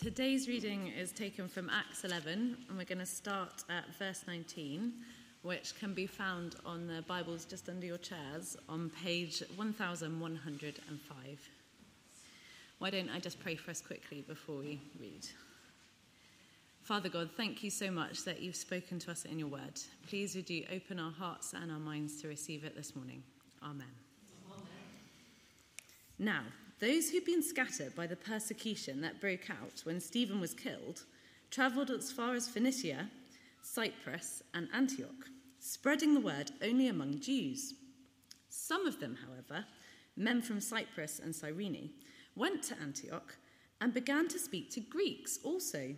Today's reading is taken from Acts 11, and we're going to start at verse 19, which can be found on the Bibles just under your chairs on page 1105. Why don't I just pray for us quickly before we read? Father God, thank you so much that you've spoken to us in your word. Please would you open our hearts and our minds to receive it this morning. Amen. Amen. Now, those who'd been scattered by the persecution that broke out when Stephen was killed travelled as far as Phoenicia, Cyprus, and Antioch, spreading the word only among Jews. Some of them, however, men from Cyprus and Cyrene, went to Antioch and began to speak to Greeks also,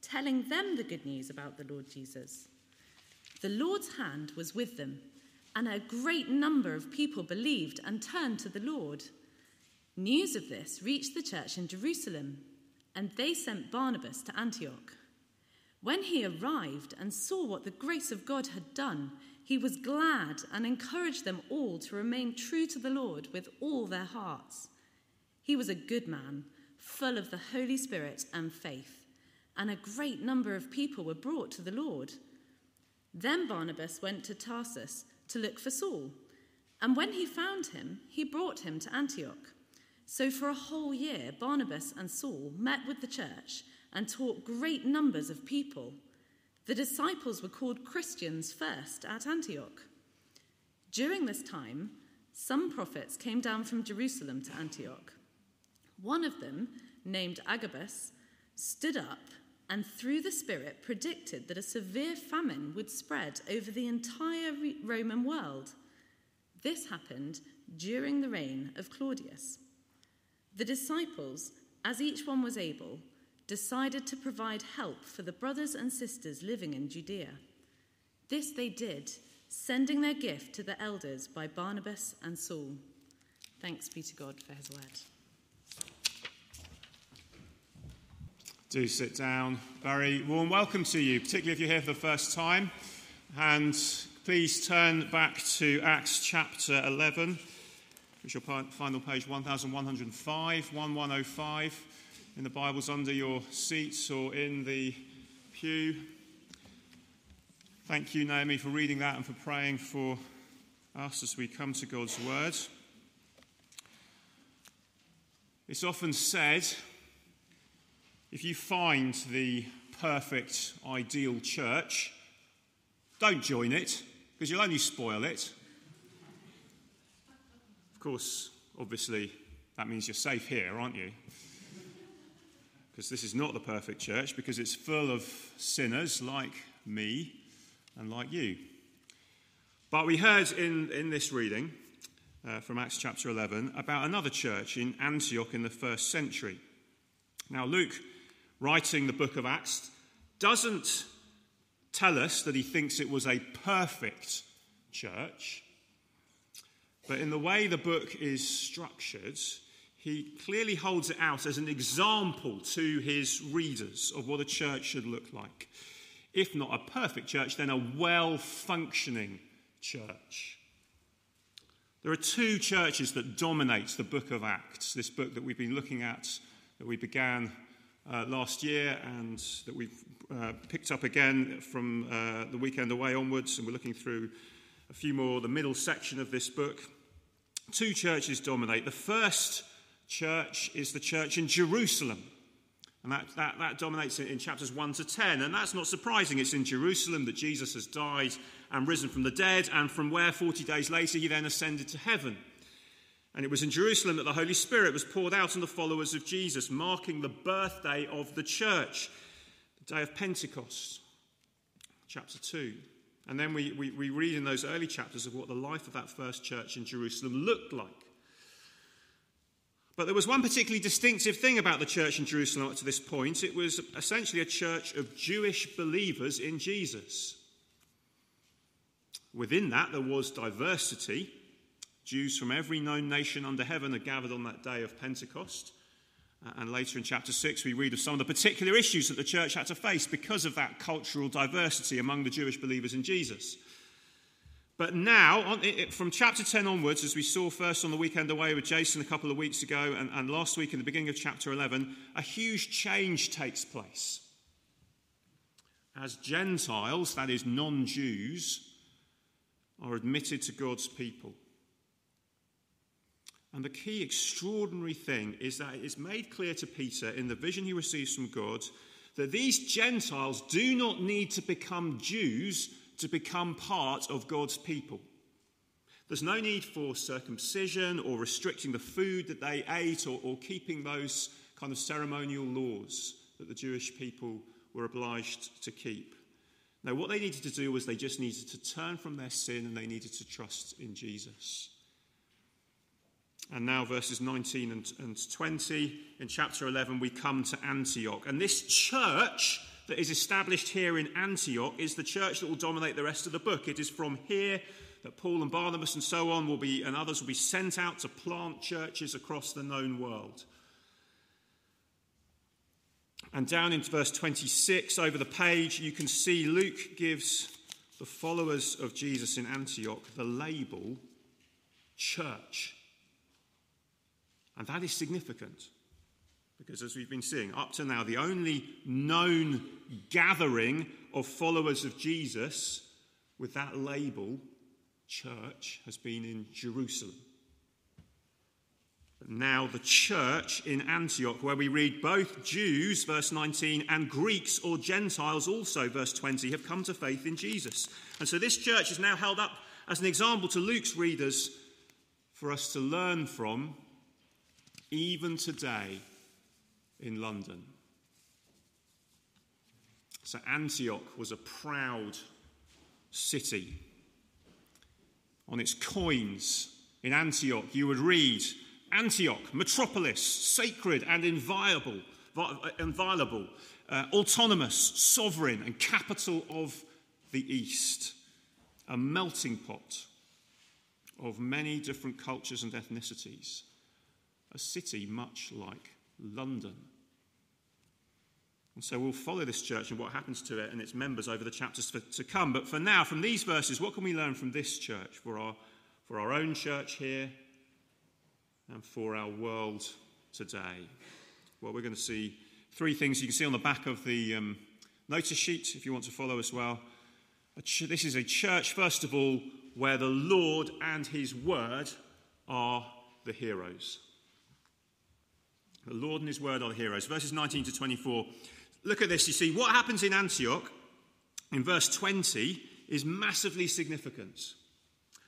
telling them the good news about the Lord Jesus. The Lord's hand was with them, and a great number of people believed and turned to the Lord. News of this reached the church in Jerusalem, and they sent Barnabas to Antioch. When he arrived and saw what the grace of God had done, he was glad and encouraged them all to remain true to the Lord with all their hearts. He was a good man, full of the Holy Spirit and faith, and a great number of people were brought to the Lord. Then Barnabas went to Tarsus to look for Saul, and when he found him, he brought him to Antioch. So for a whole year, Barnabas and Saul met with the church and taught great numbers of people. The disciples were called Christians first at Antioch. During this time, some prophets came down from Jerusalem to Antioch. One of them, named Agabus, stood up and through the Spirit predicted that a severe famine would spread over the entire Roman world. This happened during the reign of Claudius. The disciples, as each one was able, decided to provide help for the brothers and sisters living in Judea. This they did, sending their gift to the elders by Barnabas and Saul. Thanks be to God for his word. Do sit down. Very warm welcome to you, particularly if you're here for the first time. And please turn back to Acts chapter 11 you'll find on page 1105, 1105 in the Bibles under your seats or in the pew. Thank you, Naomi, for reading that and for praying for us as we come to God's Word. It's often said if you find the perfect, ideal church, don't join it because you'll only spoil it course, obviously, that means you're safe here, aren't you? Because this is not the perfect church, because it's full of sinners like me and like you. But we heard in, in this reading uh, from Acts chapter 11 about another church in Antioch in the first century. Now, Luke, writing the book of Acts, doesn't tell us that he thinks it was a perfect church. But in the way the book is structured, he clearly holds it out as an example to his readers of what a church should look like. If not a perfect church, then a well functioning church. There are two churches that dominate the book of Acts, this book that we've been looking at, that we began uh, last year and that we've uh, picked up again from uh, the weekend away onwards, and we're looking through a few more, the middle section of this book. Two churches dominate. The first church is the church in Jerusalem. And that, that, that dominates in chapters 1 to 10. And that's not surprising. It's in Jerusalem that Jesus has died and risen from the dead, and from where 40 days later he then ascended to heaven. And it was in Jerusalem that the Holy Spirit was poured out on the followers of Jesus, marking the birthday of the church, the day of Pentecost. Chapter 2. And then we, we, we read in those early chapters of what the life of that first church in Jerusalem looked like. But there was one particularly distinctive thing about the church in Jerusalem up to this point. It was essentially a church of Jewish believers in Jesus. Within that, there was diversity. Jews from every known nation under heaven are gathered on that day of Pentecost. Uh, and later in chapter 6, we read of some of the particular issues that the church had to face because of that cultural diversity among the Jewish believers in Jesus. But now, from chapter 10 onwards, as we saw first on the weekend away with Jason a couple of weeks ago, and, and last week in the beginning of chapter 11, a huge change takes place. As Gentiles, that is, non Jews, are admitted to God's people. And the key extraordinary thing is that it is made clear to Peter in the vision he receives from God that these Gentiles do not need to become Jews to become part of God's people. There's no need for circumcision or restricting the food that they ate or, or keeping those kind of ceremonial laws that the Jewish people were obliged to keep. Now, what they needed to do was they just needed to turn from their sin and they needed to trust in Jesus. And now, verses 19 and, and 20, in chapter 11, we come to Antioch. And this church that is established here in Antioch is the church that will dominate the rest of the book. It is from here that Paul and Barnabas and so on will be, and others will be sent out to plant churches across the known world. And down into verse 26 over the page, you can see Luke gives the followers of Jesus in Antioch the label church. And that is significant because, as we've been seeing, up to now, the only known gathering of followers of Jesus with that label, church, has been in Jerusalem. But now, the church in Antioch, where we read both Jews, verse 19, and Greeks or Gentiles, also, verse 20, have come to faith in Jesus. And so, this church is now held up as an example to Luke's readers for us to learn from even today in London. So, Antioch was a proud city. On its coins in Antioch, you would read Antioch, metropolis, sacred and inviolable, inviolable uh, autonomous, sovereign, and capital of the East, a melting pot of many different cultures and ethnicities a city much like London. And so we'll follow this church and what happens to it and its members over the chapters for, to come. But for now, from these verses, what can we learn from this church for our, for our own church here and for our world today? Well, we're going to see three things you can see on the back of the um, notice sheet if you want to follow as well. Ch- this is a church, first of all, where the Lord and his word are the heroes. The Lord and his word are the heroes. Verses 19 to 24. Look at this. You see, what happens in Antioch in verse 20 is massively significant.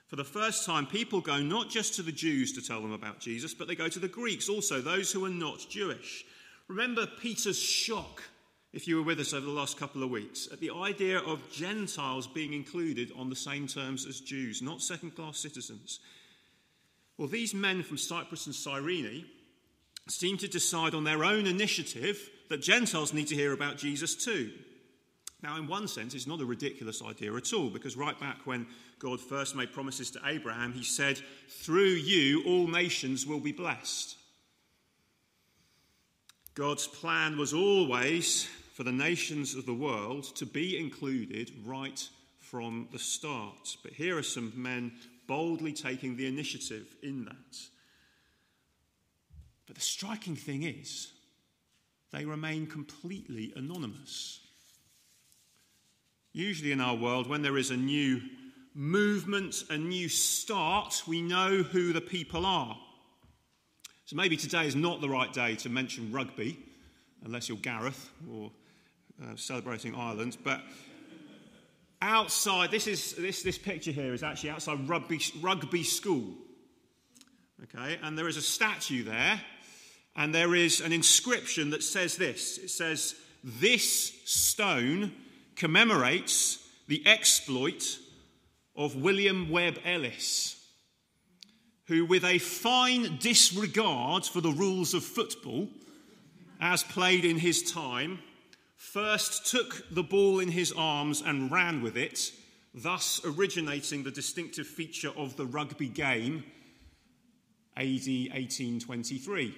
For the first time, people go not just to the Jews to tell them about Jesus, but they go to the Greeks also, those who are not Jewish. Remember Peter's shock, if you were with us over the last couple of weeks, at the idea of Gentiles being included on the same terms as Jews, not second class citizens. Well, these men from Cyprus and Cyrene seem to decide on their own initiative that Gentiles need to hear about Jesus too. Now, in one sense, it's not a ridiculous idea at all, because right back when God first made promises to Abraham, he said, Through you, all nations will be blessed. God's plan was always for the nations of the world to be included right from the start. But here are some men boldly taking the initiative in that. But the striking thing is, they remain completely anonymous. Usually in our world, when there is a new movement, a new start, we know who the people are. So maybe today is not the right day to mention rugby, unless you're Gareth or uh, celebrating Ireland. But outside, this, is, this, this picture here is actually outside rugby, rugby school. Okay, and there is a statue there and there is an inscription that says this it says, This stone commemorates the exploit of William Webb Ellis, who, with a fine disregard for the rules of football, as played in his time, first took the ball in his arms and ran with it, thus originating the distinctive feature of the rugby game, AD 1823.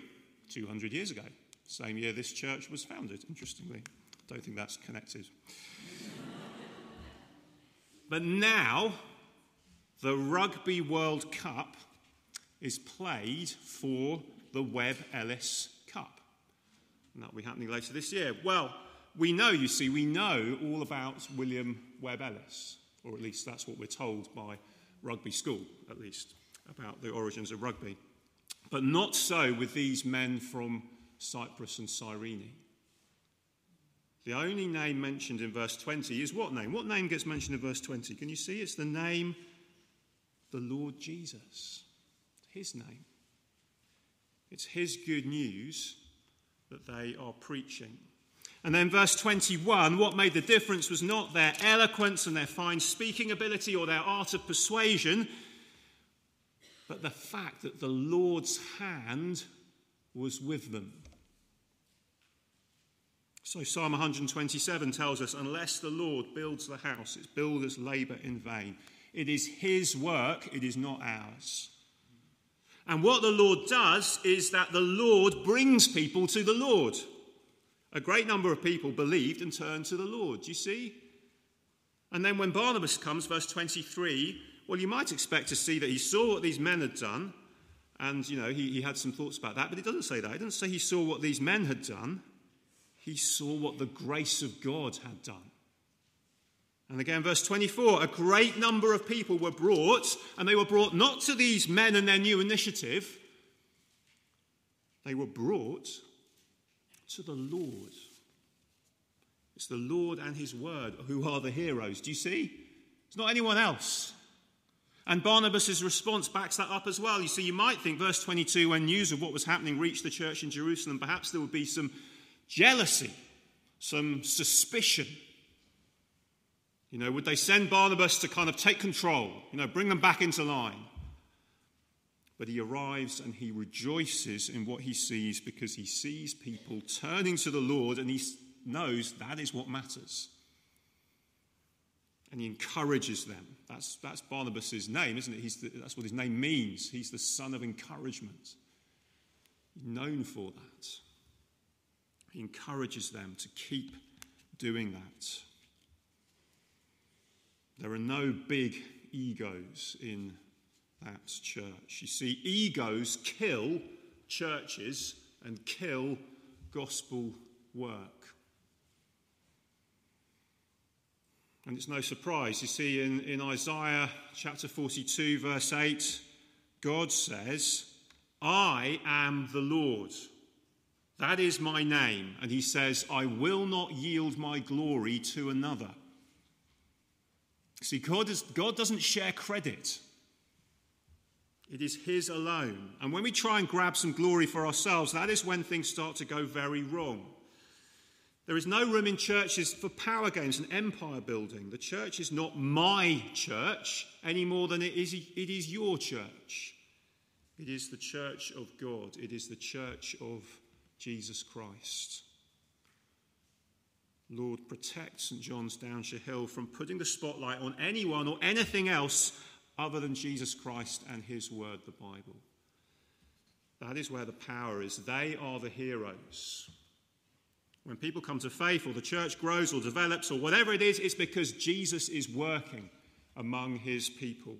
200 years ago. Same year this church was founded, interestingly. Don't think that's connected. but now, the Rugby World Cup is played for the Webb Ellis Cup. And that'll be happening later this year. Well, we know, you see, we know all about William Webb Ellis, or at least that's what we're told by rugby school, at least, about the origins of rugby. But not so with these men from Cyprus and Cyrene. The only name mentioned in verse 20 is what name? What name gets mentioned in verse 20? Can you see? It's the name, the Lord Jesus. His name. It's his good news that they are preaching. And then, verse 21 what made the difference was not their eloquence and their fine speaking ability or their art of persuasion, but the fact that the Lord's hand was with them. So, Psalm 127 tells us unless the Lord builds the house, its builders labor in vain. It is his work, it is not ours. And what the Lord does is that the Lord brings people to the Lord. A great number of people believed and turned to the Lord. Do you see? And then when Barnabas comes, verse 23, well, you might expect to see that he saw what these men had done, and, you know, he, he had some thoughts about that, but it doesn't say that. It doesn't say he saw what these men had done. He saw what the grace of God had done. And again, verse 24 a great number of people were brought, and they were brought not to these men and their new initiative, they were brought to the Lord. It's the Lord and his word who are the heroes. Do you see? It's not anyone else. And Barnabas' response backs that up as well. You see, you might think, verse 22, when news of what was happening reached the church in Jerusalem, perhaps there would be some jealousy, some suspicion. You know, would they send Barnabas to kind of take control, you know, bring them back into line? But he arrives and he rejoices in what he sees because he sees people turning to the Lord and he knows that is what matters. And he encourages them. That's, that's Barnabas' name, isn't it? He's the, that's what his name means. He's the son of encouragement. Known for that. He encourages them to keep doing that. There are no big egos in that church. You see, egos kill churches and kill gospel work. And it's no surprise. You see, in, in Isaiah chapter 42, verse 8, God says, I am the Lord. That is my name. And he says, I will not yield my glory to another. See, God, is, God doesn't share credit. It is His alone. And when we try and grab some glory for ourselves, that is when things start to go very wrong. There is no room in churches for power games and empire building. The church is not my church any more than it is, it is your church. It is the church of God, it is the church of Jesus Christ. Lord, protect St. John's Downshire Hill from putting the spotlight on anyone or anything else other than Jesus Christ and his word, the Bible. That is where the power is. They are the heroes. When people come to faith, or the church grows or develops, or whatever it is, it's because Jesus is working among his people.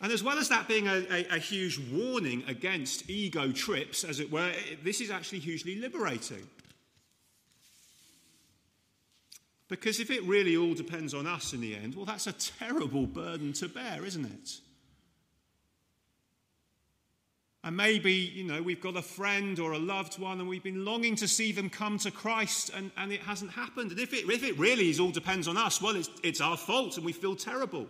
And as well as that being a, a, a, huge warning against ego trips, as it were, this is actually hugely liberating. Because if it really all depends on us in the end, well, that's a terrible burden to bear, isn't it? And maybe, you know, we've got a friend or a loved one and we've been longing to see them come to Christ and, and it hasn't happened. And if it, if it really is all depends on us, well, it's, it's our fault and we feel terrible.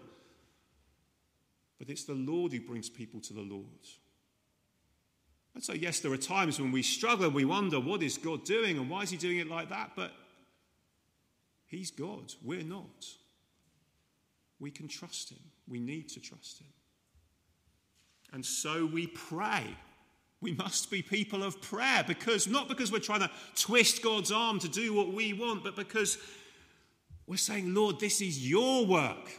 But it's the Lord who brings people to the Lord. And so, yes, there are times when we struggle and we wonder, what is God doing and why is He doing it like that? But He's God. We're not. We can trust Him. We need to trust Him. And so we pray. We must be people of prayer because not because we're trying to twist God's arm to do what we want, but because we're saying, Lord, this is your work.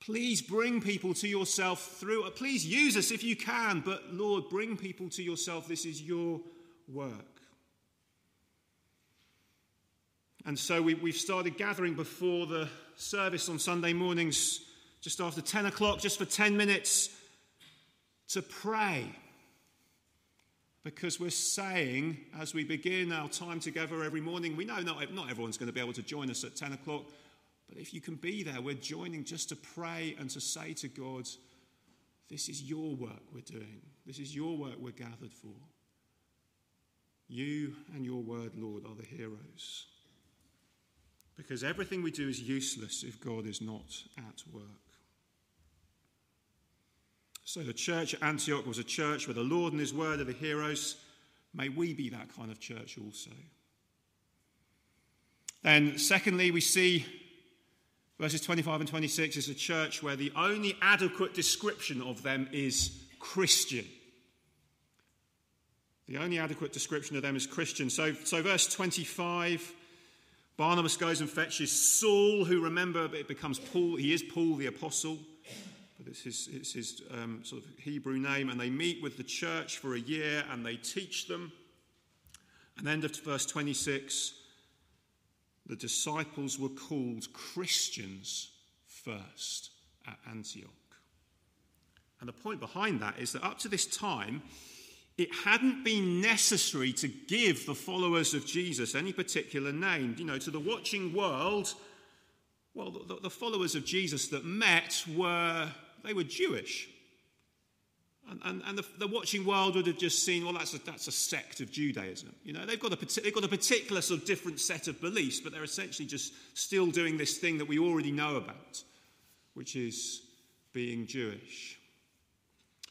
Please bring people to yourself through. Please use us if you can, but Lord, bring people to yourself. This is your work. And so we, we've started gathering before the service on Sunday mornings, just after 10 o'clock, just for 10 minutes, to pray. Because we're saying, as we begin our time together every morning, we know not, not everyone's going to be able to join us at 10 o'clock, but if you can be there, we're joining just to pray and to say to God, This is your work we're doing. This is your work we're gathered for. You and your word, Lord, are the heroes. Because everything we do is useless if God is not at work. So the church at Antioch was a church where the Lord and his word are the heroes. May we be that kind of church also. Then, secondly, we see verses 25 and 26 is a church where the only adequate description of them is Christian. The only adequate description of them is Christian. So, so verse 25 Barnabas goes and fetches Saul, who remember it becomes Paul. He is Paul the apostle, it's his, it's his um, sort of Hebrew name. And they meet with the church for a year and they teach them. And end of verse 26 the disciples were called Christians first at Antioch. And the point behind that is that up to this time, it hadn't been necessary to give the followers of Jesus any particular name. You know, to the watching world, well, the, the followers of Jesus that met were, they were Jewish. And, and, and the, the, watching world would have just seen, well, that's a, that's a sect of Judaism. You know, they've got, a, they've got a particular sort of different set of beliefs, but they're essentially just still doing this thing that we already know about, which is being Jewish.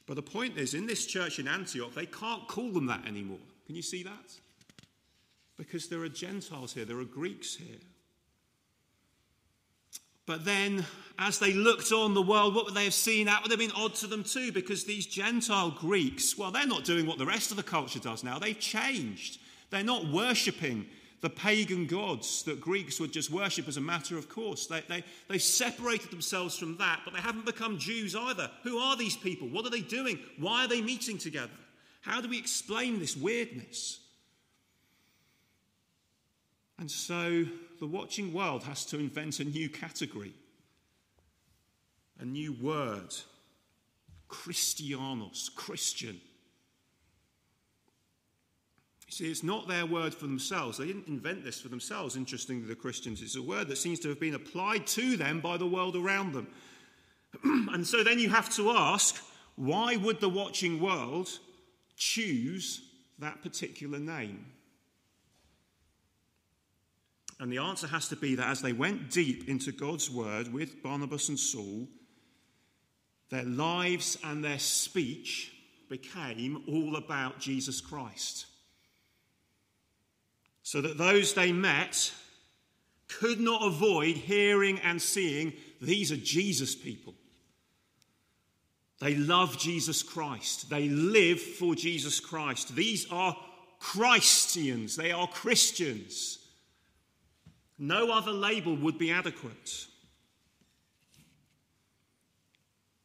But the point is, in this church in Antioch, they can't call them that anymore. Can you see that? Because there are Gentiles here, there are Greeks here. But then, as they looked on the world, what would they have seen? That would have been odd to them too, because these Gentile Greeks, well, they're not doing what the rest of the culture does now. They've changed. They're not worshipping the pagan gods that Greeks would just worship as a matter of course. They, they, they've separated themselves from that, but they haven't become Jews either. Who are these people? What are they doing? Why are they meeting together? How do we explain this weirdness? And so the watching world has to invent a new category, a new word Christianos, Christian. You see, it's not their word for themselves. They didn't invent this for themselves, interestingly, the Christians. It's a word that seems to have been applied to them by the world around them. and so then you have to ask why would the watching world choose that particular name? And the answer has to be that as they went deep into God's word with Barnabas and Saul, their lives and their speech became all about Jesus Christ so that those they met could not avoid hearing and seeing these are Jesus people. They love Jesus Christ. They live for Jesus Christ. These are Christians. They are Christians. No other label would be adequate.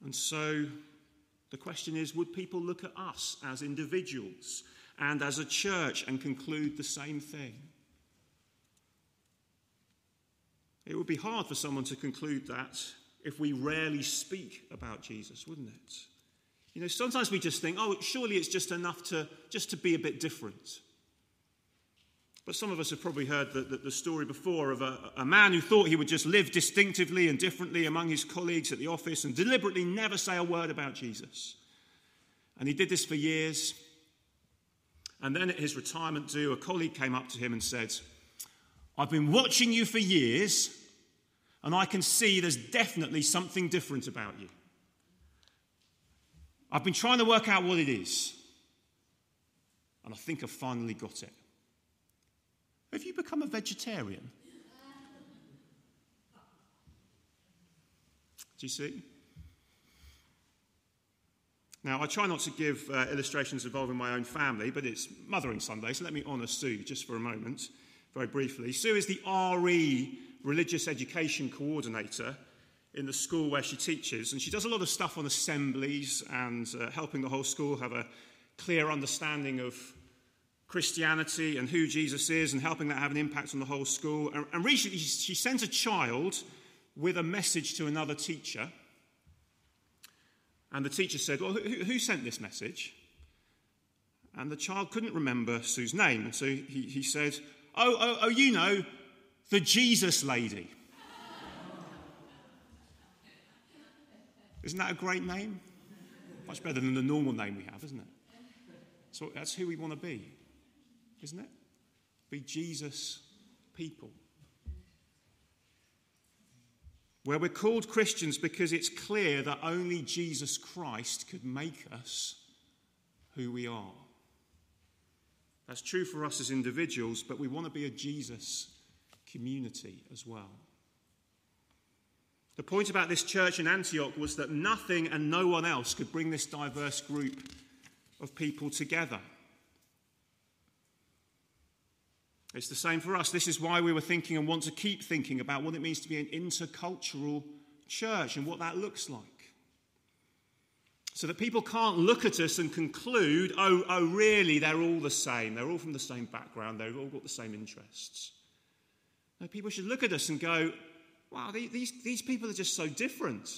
And so the question is would people look at us as individuals and as a church and conclude the same thing. It would be hard for someone to conclude that if we rarely speak about Jesus, wouldn't it? You know, sometimes we just think, oh, surely it's just enough to just to be a bit different. But some of us have probably heard the, the, the story before of a, a man who thought he would just live distinctively and differently among his colleagues at the office and deliberately never say a word about Jesus. And he did this for years. And then at his retirement due, a colleague came up to him and said, I've been watching you for years, and I can see there's definitely something different about you. I've been trying to work out what it is, and I think I've finally got it. Have you become a vegetarian? Do you see? Now, I try not to give uh, illustrations involving my own family, but it's Mothering Sunday, so let me honour Sue just for a moment, very briefly. Sue is the RE, Religious Education Coordinator, in the school where she teaches, and she does a lot of stuff on assemblies and uh, helping the whole school have a clear understanding of Christianity and who Jesus is and helping that have an impact on the whole school. And, and recently, she sent a child with a message to another teacher. And the teacher said, Well, who, who sent this message? And the child couldn't remember Sue's name. And so he, he said, oh, oh, oh, you know, the Jesus lady. Isn't that a great name? Much better than the normal name we have, isn't it? So that's who we want to be, isn't it? Be Jesus people. Where we're called Christians because it's clear that only Jesus Christ could make us who we are. That's true for us as individuals, but we want to be a Jesus community as well. The point about this church in Antioch was that nothing and no one else could bring this diverse group of people together. It's the same for us. This is why we were thinking and want to keep thinking about what it means to be an intercultural church and what that looks like. So that people can't look at us and conclude, oh, oh, really, they're all the same. They're all from the same background. They've all got the same interests. No, people should look at us and go, wow, these, these people are just so different.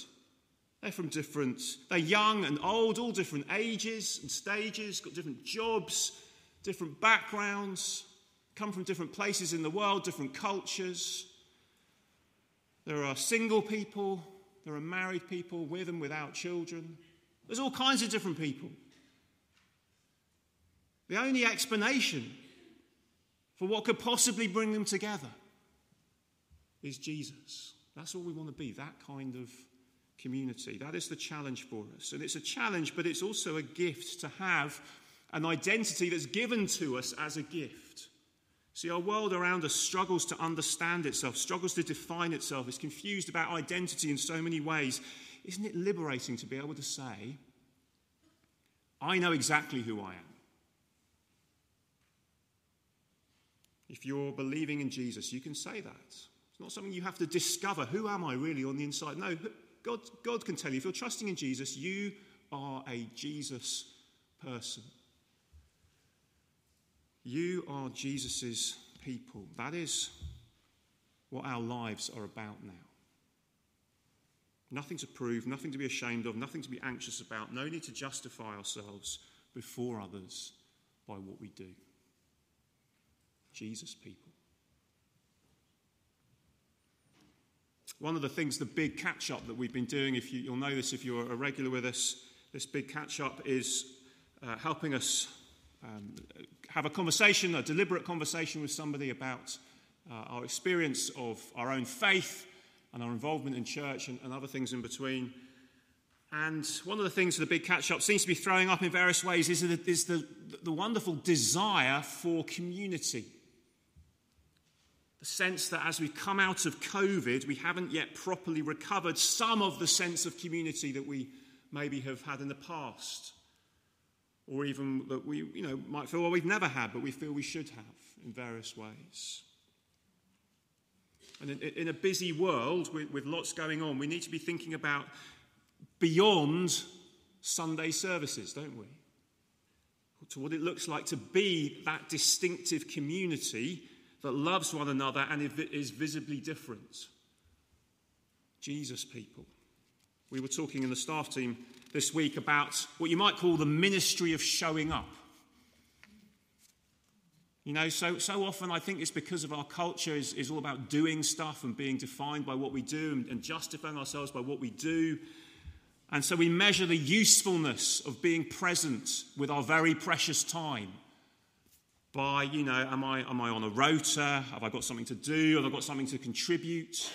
They're from different, they're young and old, all different ages and stages, got different jobs, different backgrounds, come from different places in the world, different cultures. There are single people, there are married people with and without children. There's all kinds of different people. The only explanation for what could possibly bring them together is Jesus. That's all we want to be, that kind of community. That is the challenge for us. And it's a challenge, but it's also a gift to have an identity that's given to us as a gift. See, our world around us struggles to understand itself, struggles to define itself, is confused about identity in so many ways. Isn't it liberating to be able to say, I know exactly who I am? If you're believing in Jesus, you can say that It's not something you have to discover. Who am I really on the inside? No, God, God can tell you. If you're trusting in Jesus, you are a Jesus person. You are Jesus' people. That is what our lives are about now. Nothing to prove, nothing to be ashamed of, nothing to be anxious about, no need to justify ourselves before others by what we do. Jesus people. One of the things, the big catch up that we've been doing, if you, will know this if you're a regular with us, this big catch up is uh, helping us um, have a conversation, a deliberate conversation with somebody about uh, our experience of our own faith and our involvement in church and, and other things in between. And one of the things that the big catch up seems to be throwing up in various ways is the, is the, the wonderful desire for community the sense that as we've come out of COVID, we haven't yet properly recovered some of the sense of community that we maybe have had in the past. Or even that we you know, might feel, well, we've never had, but we feel we should have in various ways. And in, in a busy world with, with lots going on, we need to be thinking about beyond Sunday services, don't we? To what it looks like to be that distinctive community that loves one another and is visibly different. Jesus people. We were talking in the staff team this week about what you might call the ministry of showing up. You know, so, so often I think it's because of our culture is, is all about doing stuff and being defined by what we do and, and justifying ourselves by what we do. And so we measure the usefulness of being present with our very precious time by, you know, am I, am I on a rota? Have I got something to do? Have I got something to contribute?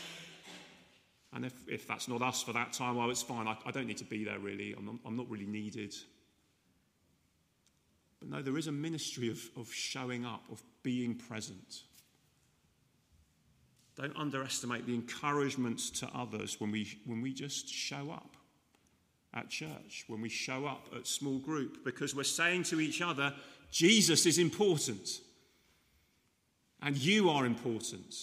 And if, if that's not us for that time, well, it's fine. I, I don't need to be there really. I'm not, I'm not really needed. But no, there is a ministry of, of showing up, of being present. Don't underestimate the encouragement to others when we, when we just show up at church, when we show up at small group, because we're saying to each other, Jesus is important. And you are important,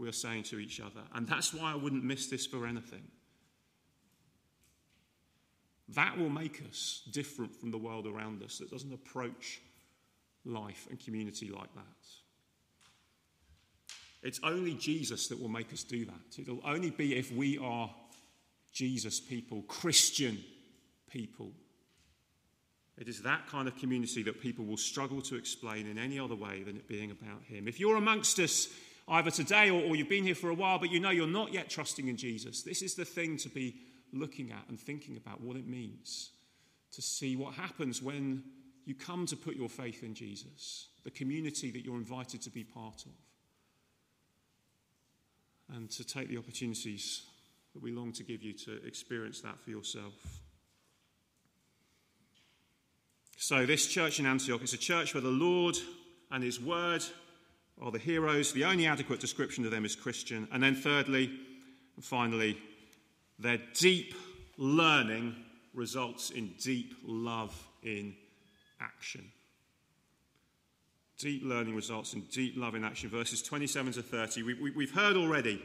we are saying to each other. And that's why I wouldn't miss this for anything. That will make us different from the world around us that doesn't approach life and community like that. It's only Jesus that will make us do that. It'll only be if we are Jesus people, Christian people. It is that kind of community that people will struggle to explain in any other way than it being about Him. If you're amongst us either today or, or, you've been here for a while, but you know you're not yet trusting in Jesus, this is the thing to be looking at and thinking about what it means to see what happens when you come to put your faith in Jesus, the community that you're invited to be part of, and to take the opportunities that we long to give you to experience that for yourself. So, this church in Antioch is a church where the Lord and His Word are the heroes. The only adequate description of them is Christian. And then, thirdly and finally, their deep learning results in deep love in action. Deep learning results in deep love in action. Verses 27 to 30. We, have we, heard already,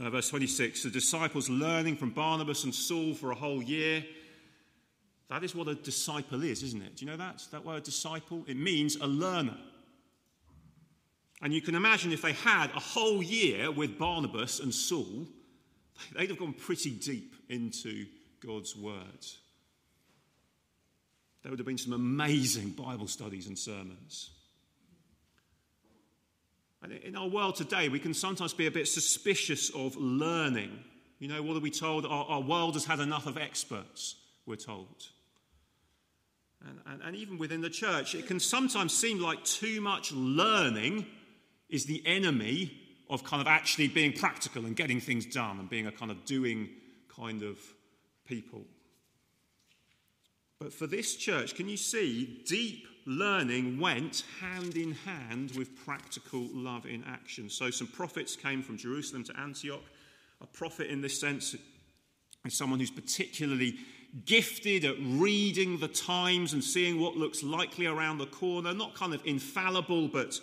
uh, verse 26, the disciples learning from Barnabas and Saul for a whole year. That is what a disciple is, isn't it? Do you know that? That word disciple? It means a learner. And you can imagine if they had a whole year with Barnabas and Saul, they'd have gone pretty deep into God's word. There would have been some amazing Bible studies and sermons. And in our world today, we can sometimes be a bit suspicious of learning. You know, what are we told? Our, our world has had enough of experts, we're told. And, and, and even within the church, it can sometimes seem like too much learning is the enemy of kind of actually being practical and getting things done and being a kind of doing kind of people. But for this church, can you see deep learning went hand in hand with practical love in action? So some prophets came from Jerusalem to Antioch. A prophet, in this sense, is someone who's particularly gifted at reading the times and seeing what looks likely around the corner, not kind of infallible, but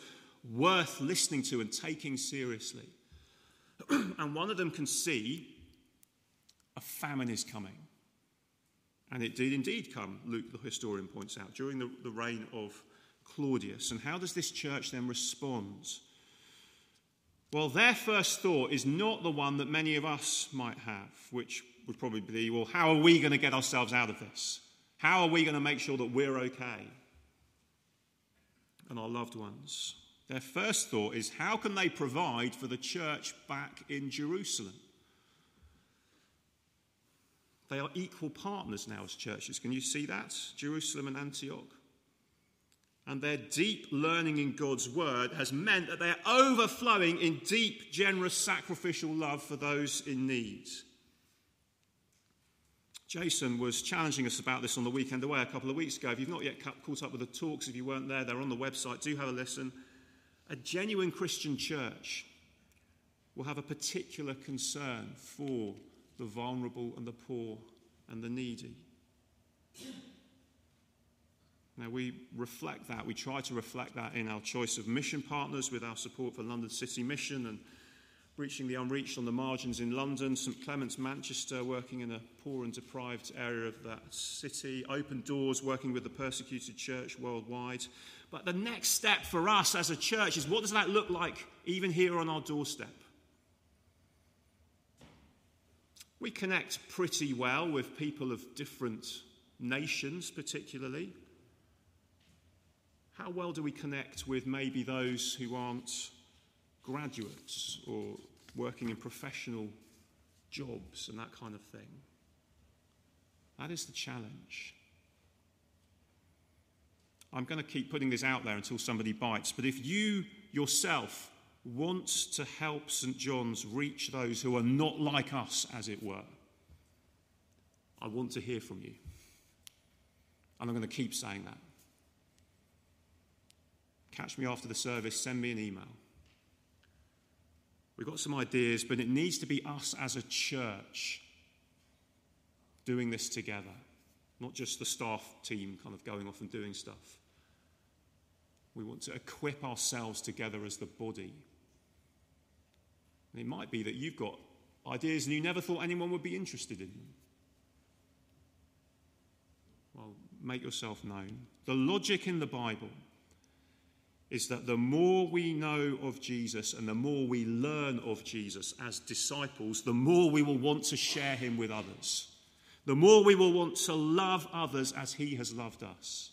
worth listening to and taking seriously. and one of them can see a famine is coming. And it did indeed come, Luke the historian points out, during the, the reign of Claudius. And how does this church then respond? Well, their first thought is not the one that many of us might have, which would probably be, well, how are we going to get ourselves out of this? How are we going to make sure that we're okay? And our loved ones. Their first thought is how can they provide for the church back in Jerusalem? They are equal partners now as churches. Can you see that? Jerusalem and Antioch. And their deep learning in God's word has meant that they're overflowing in deep, generous, sacrificial love for those in need. Jason was challenging us about this on the weekend away a couple of weeks ago. If you've not yet caught up with the talks, if you weren't there, they're on the website. Do have a listen. A genuine Christian church will have a particular concern for the vulnerable and the poor and the needy. Now, we reflect that. We try to reflect that in our choice of mission partners with our support for London City Mission and reaching the unreached on the margins in London, St Clement's Manchester, working in a poor and deprived area of that city, Open Doors, working with the persecuted church worldwide. But the next step for us as a church is what does that look like even here on our doorstep? We connect pretty well with people of different nations, particularly. How well do we connect with maybe those who aren't graduates or working in professional jobs and that kind of thing? That is the challenge. I'm going to keep putting this out there until somebody bites, but if you yourself want to help St. John's reach those who are not like us, as it were, I want to hear from you. And I'm going to keep saying that. Catch me after the service, send me an email. We've got some ideas, but it needs to be us as a church doing this together, not just the staff team kind of going off and doing stuff. We want to equip ourselves together as the body. And it might be that you've got ideas and you never thought anyone would be interested in them. Well, make yourself known. The logic in the Bible is that the more we know of Jesus and the more we learn of Jesus as disciples, the more we will want to share him with others. The more we will want to love others as he has loved us.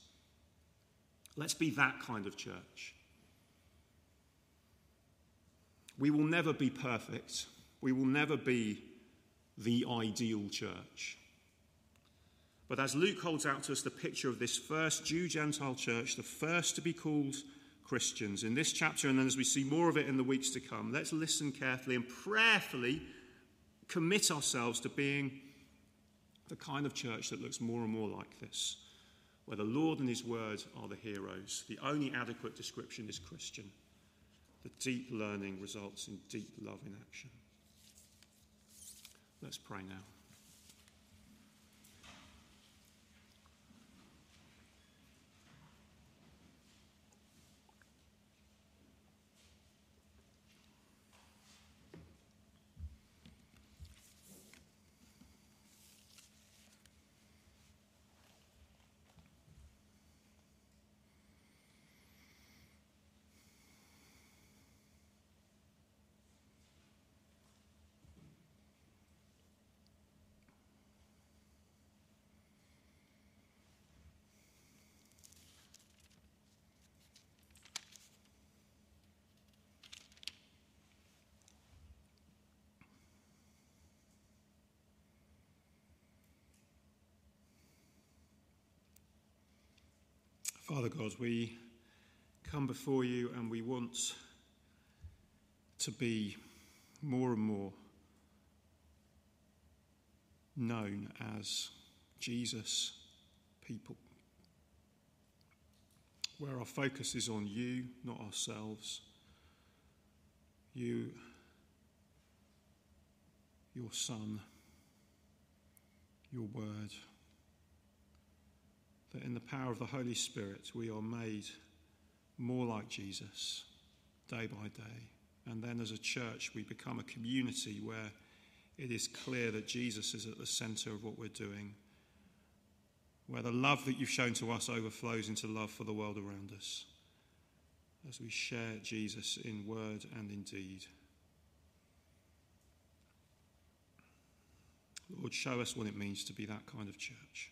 Let's be that kind of church. We will never be perfect. We will never be the ideal church. But as Luke holds out to us the picture of this first Jew Gentile church, the first to be called Christians, in this chapter, and then as we see more of it in the weeks to come, let's listen carefully and prayerfully commit ourselves to being the kind of church that looks more and more like this, where the Lord and His Word are the heroes. The only adequate description is Christian. The deep learning results in deep love in action. Let's pray now. Father God, we come before you and we want to be more and more known as Jesus people, where our focus is on you, not ourselves. You, your Son, your Word that in the power of the Holy Spirit we are made more like Jesus day by day. And then as a church, we become a community where it is clear that Jesus is at the center of what we're doing, where the love that you've shown to us overflows into love for the world around us as we share Jesus in word and in deed. Lord, show us what it means to be that kind of church.